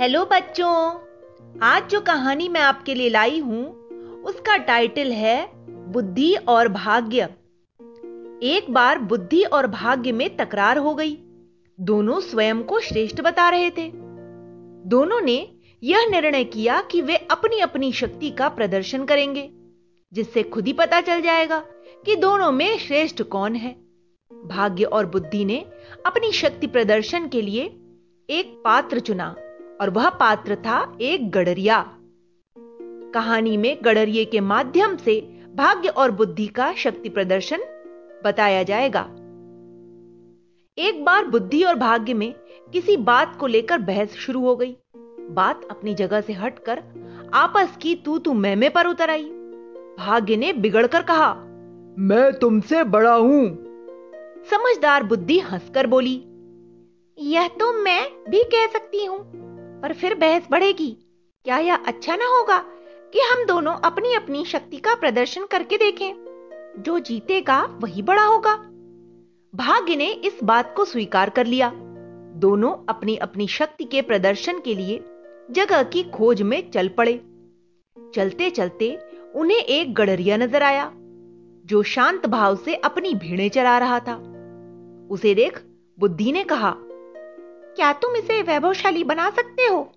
Hello बच्चों। आज जो कहानी मैं आपके लिए लाई हूँ, उसका टाइटल है बुद्धि और भाग्य। एक बार बुद्धि और भाग्य में तकरार हो गई। दोनों स्वयं को श्रेष्ठ बता रहे थे। दोनों ने यह निर्णय किया कि वे अपनी अपनी शक्ति का प्रदर्शन करेंगे, जिससे खुद ही पता चल जाएगा कि दोनों में श्रेष्ठ कौन है। भाग्य और बुद्धि ने अपनी शक्ति प्रदर्शन के लिए एक पात्र चुना। और वह पात्र था एक गडरिया। कहानी में गडरिये के माध्यम से भाग्य और बुद्धि का शक्ति प्रदर्शन बताया जाएगा। एक बार बुद्धि और भाग्य में किसी बात को लेकर बहस शुरू हो गई। बात अपनी जगह से हटकर आपस की तू तू मैमे पर उतर आई। भाग्य ने बिगड़कर कहा, मैं तुमसे बड़ा हूँ। समझदार बुद्धि हंसकर बोली, यह तो मैं भी कह सकती हूँ। पर फिर बहस बढ़ेगी। क्या यह अच्छा ना होगा कि हम दोनों अपनी अपनी शक्ति का प्रदर्शन करके देखें? जो जीतेगा, वही बड़ा होगा। भाग्य ने इस बात को स्वीकार कर लिया। दोनों अपनी अपनी शक्ति के प्रदर्शन के लिए जगह की खोज में चल पड़े। चलते चलते उन्हें एक गडरिया नज़र आया, जो शांत भाव से अपनी भीड़ें चला रहा था। उसे देख बुद्धि ने कहा क्या तुम इसे वैभवशाली बना सकते हो?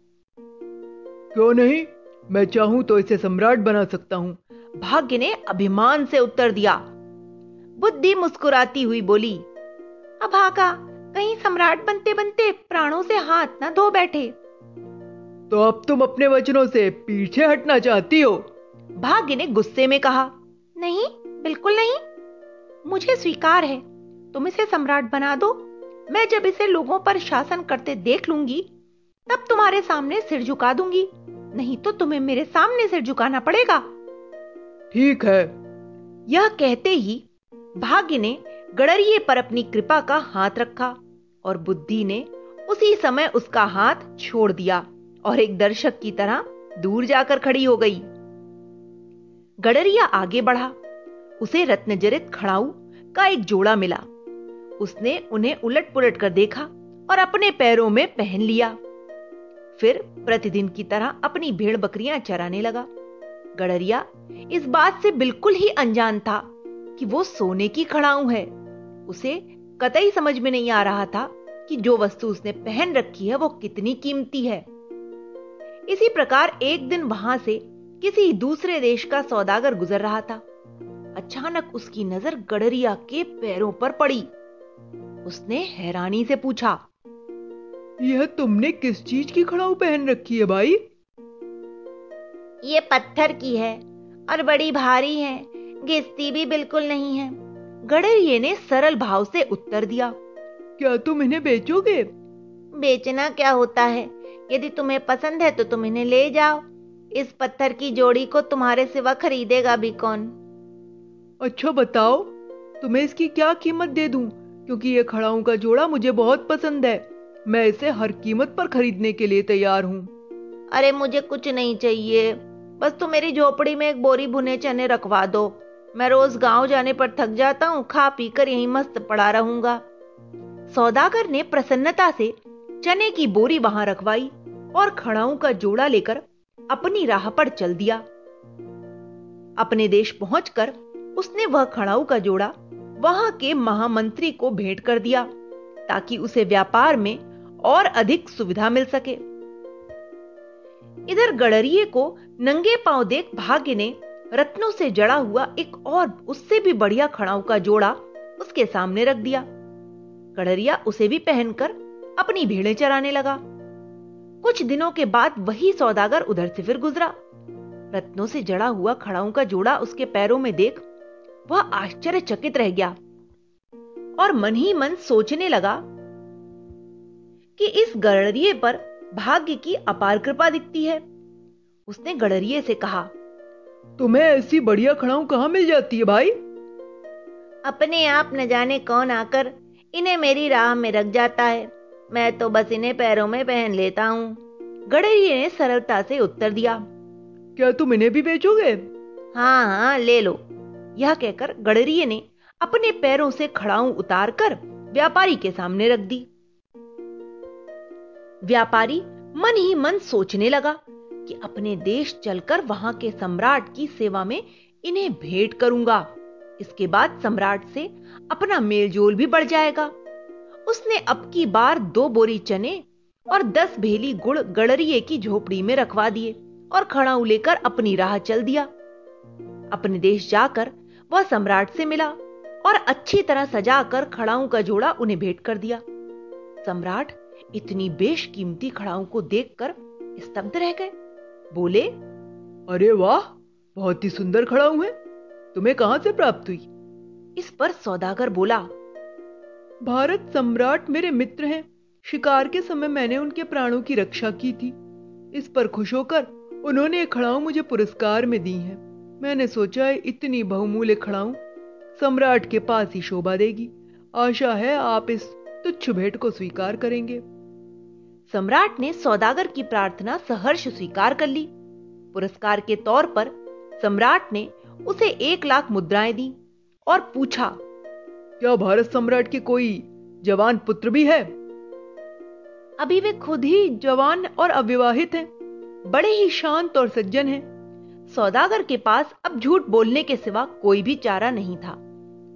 क्यों नहीं? मैं चाहूँ तो इसे सम्राट बना सकता हूँ। भाग्य ने अभिमान से उत्तर दिया। बुद्धि मुस्कुराती हुई बोली अभागा कहीं सम्राट बनते बनते प्राणों से हाथ न धो बैठे। तो अब तुम अपने वचनों से पीछे हटना चाहती हो? भाग्य ने गुस्से में कहा नहीं बिल्कुल नहीं। मुझे स्वीकार है। तुम इसे सम्राट बना दो मैं जब इसे लोगों पर शासन करते देख लूँगी तब तुम्हारे सामने सिर झुका दूँगी। नहीं तो तुम्हें मेरे सामने सिर झुकाना पड़ेगा। ठीक है। यह कहते ही भाग्य ने गडरिये पर अपनी कृपा का हाथ रखा और बुद्धि ने उसी समय उसका हाथ छोड़ दिया और एक दर्शक की तरह दूर जाकर खड़ी हो गई। गडरिया आगे बढ़ा उसे रत्नजरित खड़ाऊ का एक जोड़ा मिला। उसने उन्हें उलट पुलट कर देखा और अपने पैरों में पहन लिया। फिर प्रतिदिन की तरह अपनी भेड़ बकरियाँ चराने लगा। गडरिया इस बात से बिल्कुल ही अनजान था कि वो सोने की खड़ाऊ है। उसे कतई समझ में नहीं आ रहा था कि जो वस्तु उसने पहन रखी है वो कितनी कीमती है। इसी प्रकार एक दिन वहाँ से किसी दूसरे देश का सौदागर गुजर रहा था। अचानक उसकी नज़र गडरिया के पैरों पर पड़ी। उसने हैरानी से पूछा यह तुमने किस चीज़ की खड़ाऊ पहन रखी है भाई? ये पत्थर की है और बड़ी भारी है घिसती भी बिल्कुल नहीं है। गडरिये ने सरल भाव से उत्तर दिया क्या तुम इन्हें बेचोगे? बेचना क्या होता है? यदि तुम्हें पसंद है तो तुम इन्हें ले जाओ। इस पत्थर की जोड़ी को तुम्हारे सिवा खरीदेगा भी कौन? अच्छा बताओ तुम्हें इसकी क्या कीमत दे दूँ? क्योंकि ये खड़ाऊ का जोड़ा मुझे बहुत पसंद है। मैं इसे हर कीमत पर खरीदने के लिए तैयार हूँ। अरे, मुझे कुछ नहीं चाहिए। बस तुम मेरी झोपड़ी में एक बोरी भुने चने रखवा दो। मैं रोज गाँव जाने पर थक जाता हूँ, खा पी कर यही मस्त पड़ा रहूँगा। सौदागर ने प्रसन्नता से चने की बोरी वहाँ रखवाई और खड़ाऊ का जोड़ा लेकर अपनी राह पर चल दिया। अपने देश पहुंचकर उसने वह खड़ाऊ का जोड़ा वहाँ के महामंत्री को भेंट कर दिया, ताकि उसे व्यापार में और अधिक सुविधा मिल सके। इधर गडरिये को नंगे पाँव देख भाग्य ने रत्नों से जड़ा हुआ एक और उससे भी बढ़िया खड़ाऊ का जोड़ा उसके सामने रख दिया। गडरिया उसे भी पहनकर अपनी भेड़ें चराने लगा। कुछ दिनों के बाद वही सौदागर उधर से फिर गुजरा। रत्नों से जड़ा हुआ खड़ाऊ का जोड़ा उसके पैरों में देख वह आश्चर्यचकित रह गया और मन ही मन सोचने लगा कि इस गडरिये पर भाग्य की अपार कृपा दिखती है। उसने गडरिये से कहा तुम्हें ऐसी बढ़िया खड़ाऊ कहाँ मिल जाती है भाई? अपने आप न जाने कौन आकर इन्हें मेरी राह में रख जाता है। मैं तो बस इन्हें पैरों में पहन लेता हूँ। गडरिये ने सरलता से उत्तर दिया क्या तुम इन्हें भी बेचोगे? हाँ हाँ ले लो। यह कहकर गडरिये ने अपने पैरों से खड़ाऊ उतारकर व्यापारी के सामने रख दी। व्यापारी मन ही मन सोचने लगा कि अपने देश चलकर वहाँ के सम्राट की सेवा में इन्हें भेंट करूँगा। इसके बाद सम्राट से अपना मेलजोल भी बढ़ जाएगा। उसने अब की बार दो बोरी चने और दस भेली गुड़ गड़रिए की झोपड़ी में रखवा दिए और खड़ाऊ लेकर अपनी राह चल दिया। अपने देश जाकर वह सम्राट से मिला और अच्छी तरह सजा कर खड़ाऊ का जोड़ा उन्हें भेंट कर दिया। सम्राट इतनी बेशकीमती खड़ाऊ को देखकर स्तब्ध रह गए। बोले अरे वाह बहुत ही सुंदर खड़ाऊ है। तुम्हें कहाँ से प्राप्त हुई? इस पर सौदागर बोला भारत सम्राट मेरे मित्र हैं। शिकार के समय मैंने उनके प्राणों की रक्षा की थी। इस पर खुश होकर उन्होंने एक खड़ाऊ मुझे पुरस्कार में दी है। मैंने सोचा है इतनी बहुमूल्य खड़ाऊ सम्राट के पास ही शोभा देगी। आशा है आप इस तुच्छ भेंट को स्वीकार करेंगे। सम्राट ने सौदागर की प्रार्थना सहर्ष स्वीकार कर ली। पुरस्कार के तौर पर सम्राट ने उसे एक लाख मुद्राएँ दी और पूछा क्या भारत सम्राट के कोई जवान पुत्र भी है? अभी वे खुद ही जवान और अविवाहित हैं बड़े ही शांत और सज्जन हैं। सौदागर के पास अब झूठ बोलने के सिवा कोई भी चारा नहीं था।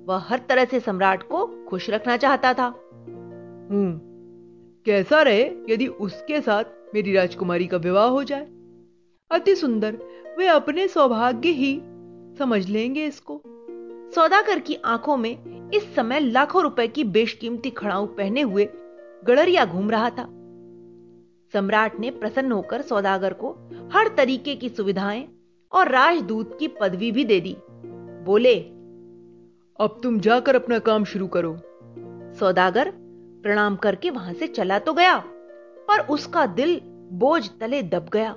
वह हर तरह से सम्राट को खुश रखना चाहता था। हम्म कैसा रहे यदि उसके साथ मेरी राजकुमारी का विवाह हो जाए? अति सुंदर वे अपने सौभाग्य ही समझ लेंगे इसको। सौदागर की आँखों में इस समय लाखों रुपए की बेशकीमती खड़ाऊ पहने हुए गड़रिया घूम रहा था। सम्राट ने प्रसन्न होकर सौदागर को हर तरीके की सुविधाएँ और राजदूत की पदवी भी दे दी। बोले अब तुम जाकर अपना काम शुरू करो। सौदागर प्रणाम करके वहाँ से चला तो गया पर उसका दिल बोझ तले दब गया।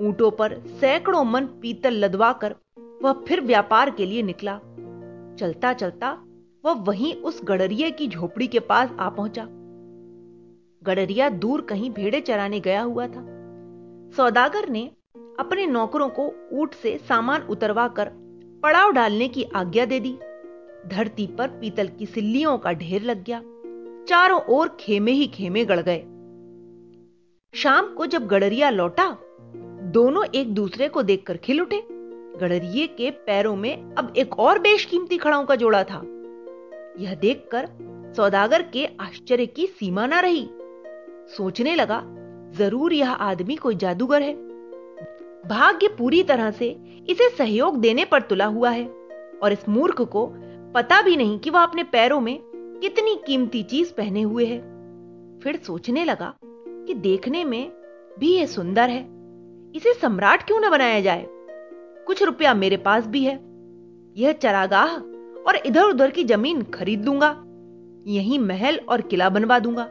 ऊंटों पर सैकड़ों मन पीतल लदवाकर वह फिर व्यापार के लिए निकला। चलता चलता वह वहीं उस गड़रिए की झोपड़ी के पास आ पहुँचा। गड़रिया दूर कहीं भेड़े चराने गया हुआ था। सौदागर ने अपने नौकरों को ऊट से सामान उतरवा कर पड़ाव डालने की आज्ञा दे दी। धरती पर पीतल की सिल्लियों का ढेर लग गया। चारों ओर खेमे ही खेमे गड़ गए। शाम को जब गड़रिया लौटा, दोनों एक दूसरे को देखकर खिल उठे। गड़रिए के पैरों में अब एक और बेशकीमती खड़ाओं का जोड़ा था। यह देखकर सौदागर के आश्चर्य की सीमा ना रही। सोचने लगा, ज़रूर यह आदमी कोई जादूगर है। भाग्य पूरी तरह से इसे सहयोग देने पर तुला हुआ है और इस मूर्ख को पता भी नहीं कि वह अपने पैरों में कितनी कीमती चीज़ पहने हुए है। फिर सोचने लगा कि देखने में भी यह सुंदर है। इसे सम्राट क्यों न बनाया जाए? कुछ रुपया मेरे पास भी है। यह चरागाह और इधर उधर की ज़मीन खरीद लूँगा यही महल और किला बनवा दूँगा।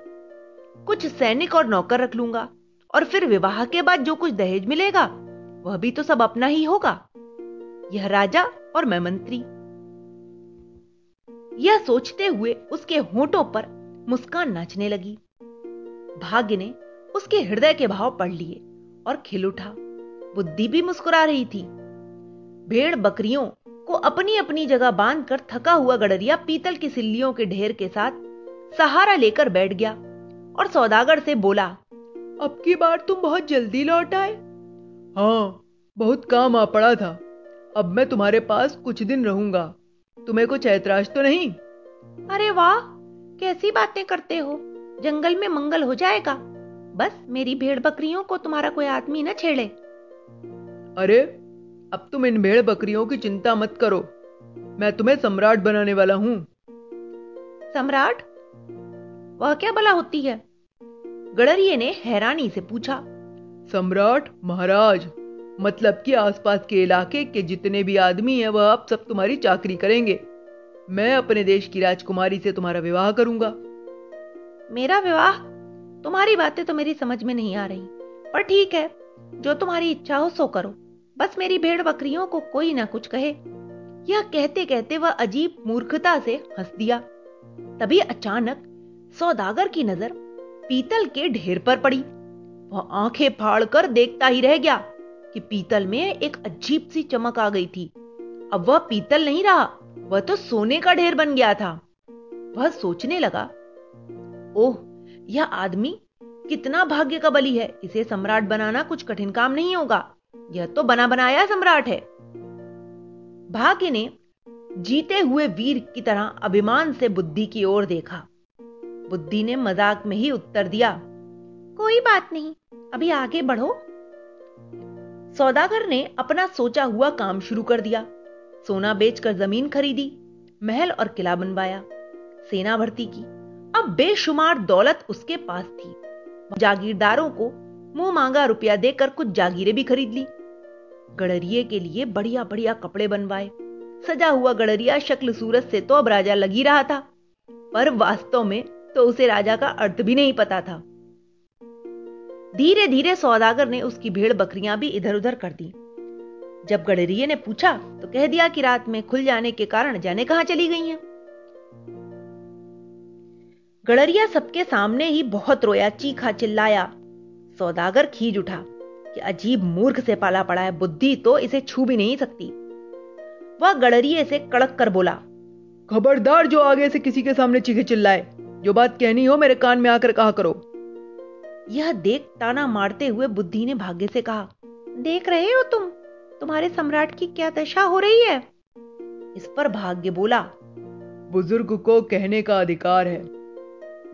कुछ सैनिक और नौकर रख लूँगा और फिर विवाह के बाद जो कुछ दहेज मिलेगा वह भी तो सब अपना ही होगा। यह राजा और मैं मंत्री। यह सोचते हुए उसके होठों पर मुस्कान नाचने लगी। भाग्य ने उसके हृदय के भाव पढ़ लिए और खिल उठा। बुद्धि भी मुस्कुरा रही थी। भेड़ बकरियों को अपनी अपनी जगह बांधकर थका हुआ गडरिया पीतल की सिल्लियों के ढेर के साथ सहारा लेकर बैठ गया और सौदागर से बोला, अब की बार तुम बहुत जल्दी लौट आए। हाँ बहुत काम आ पड़ा था। अब मैं तुम्हारे पास कुछ दिन रहूँगा। तुम्हें कुछ ऐतराज तो नहीं? अरे वाह कैसी बातें करते हो? जंगल में मंगल हो जाएगा। बस मेरी भेड़ बकरियों को तुम्हारा कोई आदमी न छेड़े। अरे अब तुम इन भेड़ बकरियों की चिंता मत करो। मैं तुम्हें सम्राट बनाने वाला हूँ। सम्राट? वह क्या भला होती है? गडरिये ने हैरानी से पूछा। सम्राट महाराज मतलब कि आसपास के इलाके के जितने भी आदमी हैं, वह अब सब तुम्हारी चाकरी करेंगे। मैं अपने देश की राजकुमारी से तुम्हारा विवाह करूँगा। मेरा विवाह? तुम्हारी बातें तो मेरी समझ में नहीं आ रही। पर ठीक है, जो तुम्हारी इच्छा हो सो करो। बस मेरी भेड़ बकरियों को कोई ना कुछ कहे। यह कहते कहते वह अजीब मूर्खता से हंस दिया। तभी अचानक सौदागर की नज़र पीतल के ढेर पर पड़ी। वह आँखें फाड़कर देखता ही रह गया कि पीतल में एक अजीब सी चमक आ गई थी। अब वह पीतल नहीं रहा, वह तो सोने का ढेर बन गया था। वह सोचने लगा, ओह, यह आदमी कितना भाग्य का बली है, इसे सम्राट बनाना कुछ कठिन काम नहीं होगा। यह तो बना बनाया सम्राट है। भाग्य ने जीते हुए वीर की तरह अभिमान से बुद्धि की ओर देखा। बुद्धि ने मज़ाक में ही उत्तर दिया, कोई बात नहीं अभी आगे बढ़ो। सौदागर ने अपना सोचा हुआ काम शुरू कर दिया। सोना बेचकर ज़मीन खरीदी, महल और किला बनवाया, सेना भर्ती की। अब बेशुमार दौलत उसके पास थी। जागीरदारों को मुँह मांगा रुपया देकर कुछ जागीरें भी खरीद ली। गड़रिए के लिए बढ़िया बढ़िया कपड़े बनवाए। सजा हुआ गड़रिया शक्ल सूरत से तो अब राजा लगी रहा था। पर वास्तव में तो उसे राजा का अर्थ भी नहीं पता था। धीरे धीरे सौदागर ने उसकी भेड़ बकरियाँ भी इधर उधर कर दी। जब गडरिये ने पूछा तो कह दिया कि रात में खुल जाने के कारण जाने कहाँ चली गई हैं? गड़रिया सबके सामने ही बहुत रोया, चीखा, चिल्लाया। सौदागर खींच उठा कि अजीब मूर्ख से पाला पड़ा है, बुद्धि तो इसे छू भी नहीं सकती। वह गड़रिए से कड़क कर बोला, खबरदार जो आगे से किसी के सामने चीखे चिल्लाए, जो बात कहनी हो मेरे कान में आकर कहा करो। यह देख ताना मारते हुए बुद्धि ने भाग्य से कहा देख रहे हो तुम? तुम्हारे सम्राट की क्या दशा हो रही है? इस पर भाग्य बोला बुज़ुर्ग को कहने का अधिकार है।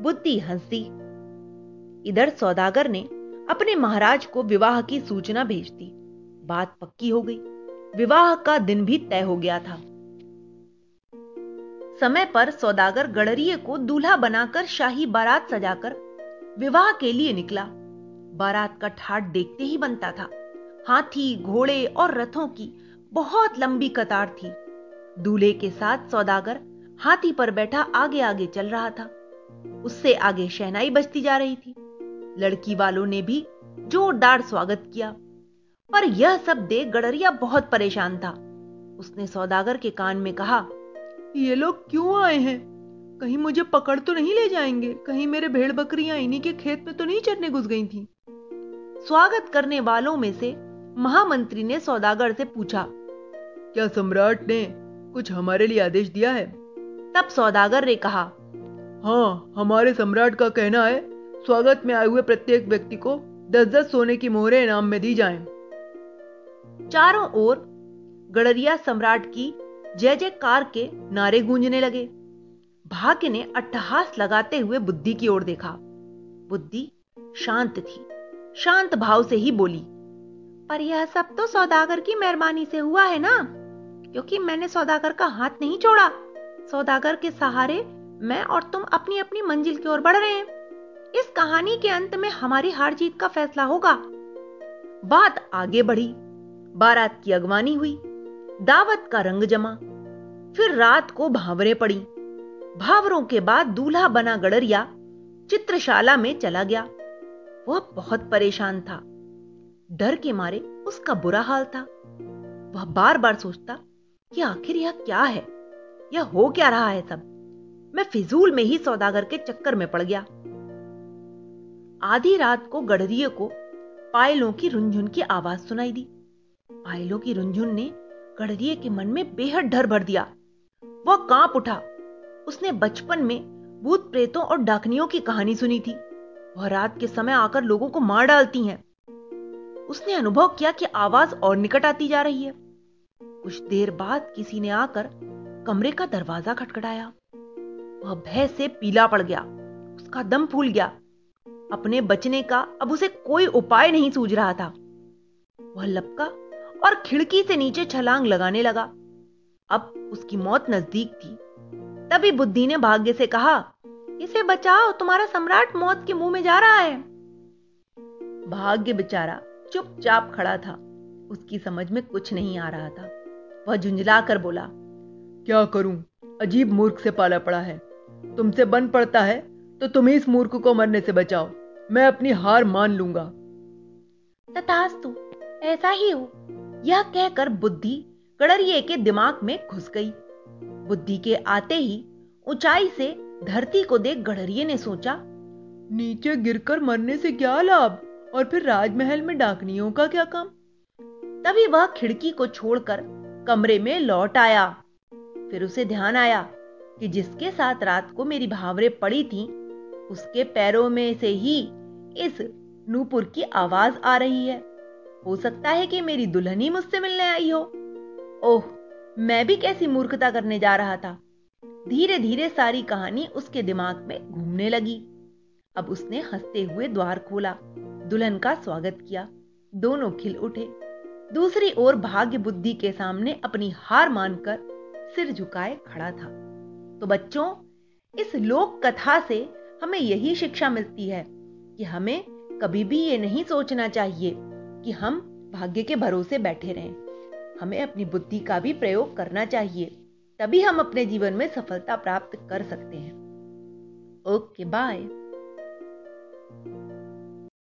बुद्धि हँसी। इधर सौदागर ने अपने महाराज को विवाह की सूचना भेज दी। बात पक्की हो गई। विवाह का दिन भी तय हो गया था। समय पर सौदागर गड़रिए को दूल्हा बनाकर शाही बारात सजाकर विवाह के लिए निकला। बारात का ठाट देखते ही बनता था। हाथी, घोड़े और रथों की बहुत लंबी कतार थी। दूल्हे के साथ सौदागर हाथी पर बैठा आगे आगे चल रहा था। उससे आगे शहनाई बजती जा रही थी। लड़की वालों ने भी जोरदार स्वागत किया। पर यह सब देख गडरिया बहुत परेशान था। उसने सौदागर के कान में कहा, ये लोग क्यों आए हैं? कहीं मुझे पकड़ तो नहीं ले जाएँगे? कहीं मेरे भेड़ बकरियाँ इन्हीं के खेत में तो नहीं चढ़ने घुस गई थी? स्वागत करने वालों में से महामंत्री ने सौदागर से पूछा, क्या सम्राट ने कुछ हमारे लिए आदेश दिया है? तब सौदागर ने कहा हाँ हमारे सम्राट का कहना है, स्वागत में आए हुए प्रत्येक व्यक्ति को दस दस सोने की मोहरे इनाम में दी जाएँ। चारों ओर गड़रिया सम्राट की जय जयकार के नारे गूंजने लगे। भाग्य ने अट्टहास लगाते हुए बुद्धि की ओर देखा। बुद्धि शांत थी। शांत भाव से ही बोली, पर यह सब तो सौदागर की मेहरबानी से हुआ है ना? क्योंकि मैंने सौदागर का हाथ नहीं छोड़ा। सौदागर के सहारे मैं और तुम अपनी अपनी मंजिल की ओर बढ़ रहे हैं। इस कहानी के अंत में हमारी हार जीत का फैसला होगा। बात आगे बढ़ी। बारात की अगवानी हुई। दावत का रंग जमा। फिर रात को भावरे पड़ी। भावरों के बाद दूल्हा बना गड़रिया चित्रशाला में चला गया। वह बहुत परेशान था। डर के मारे उसका बुरा हाल था। वह बार बार सोचता कि आखिर यह क्या है? यह हो क्या रहा है सब? मैं फिजूल में ही सौदागर के चक्कर में पड़ गया। आधी रात को गढ़रिए को पायलों की रुंझुन की आवाज़ सुनाई दी। पायलों की रुंझुन ने गढ़रिए के मन में बेहद डर भर दिया। वह काँप उठा। उसने बचपन में भूत प्रेतों और डाकनियों की कहानी सुनी थी। वह रात के समय आकर लोगों को मार डालती हैं। उसने अनुभव किया कि आवाज़ और निकट आती जा रही है। कुछ देर बाद किसी ने आकर कमरे का दरवाज़ा खटखटाया। वह भय से पीला पड़ गया। उसका दम फूल गया। अपने बचने का अब उसे कोई उपाय नहीं सूझ रहा था। वह लपका और खिड़की से नीचे छलांग लगाने लगा। अब उसकी मौत नज़दीक थी। तभी बुद्धि ने भाग्य से कहा, इसे बचाओ, तुम्हारा सम्राट मौत के मुँह में जा रहा है. भाग्य बेचारा चुपचाप खड़ा था। उसकी समझ में कुछ नहीं आ रहा था। वह झुंझला कर बोला, क्या करूँ? अजीब मूर्ख से पाला पड़ा है। तुमसे बन पड़ता है तो तुम इस मूर्ख को मरने से बचाओ। मैं अपनी हार मान लूँगा। तथास्तु, ऐसा ही हो यह कहकर बुद्धि कड़रिए के दिमाग में घुस गई। बुद्धि के आते ही ऊंचाई से धरती को देख गड़रिए ने सोचा, नीचे गिरकर मरने से क्या लाभ और फिर राजमहल में डाकनियों का क्या काम? तभी वह खिड़की को छोड़कर कमरे में लौट आया। फिर उसे ध्यान आया कि जिसके साथ रात को मेरी भावरे पड़ी थी, उसके पैरों में से ही इस नूपुर की आवाज़ आ रही है। हो सकता है कि मेरी दुल्हनी मुझसे मिलने आई हो। ओह मैं भी कैसी मूर्खता करने जा रहा था। धीरे धीरे सारी कहानी उसके दिमाग में घूमने लगी। अब उसने हँसते हुए द्वार खोला, दुल्हन का स्वागत किया, दोनों खिल उठे। दूसरी ओर भाग्य बुद्धि के सामने अपनी हार मानकर सिर झुकाए खड़ा था। तो बच्चों, इस लोक कथा से हमें यही शिक्षा मिलती है कि हमें कभी भी ये नहीं सोचना चाहिए कि हम भाग्य के भरोसे बैठे रहें। हमें अपनी बुद्धि का भी प्रयोग करना चाहिए, तभी हम अपने जीवन में सफलता प्राप्त कर सकते हैं। Okay bye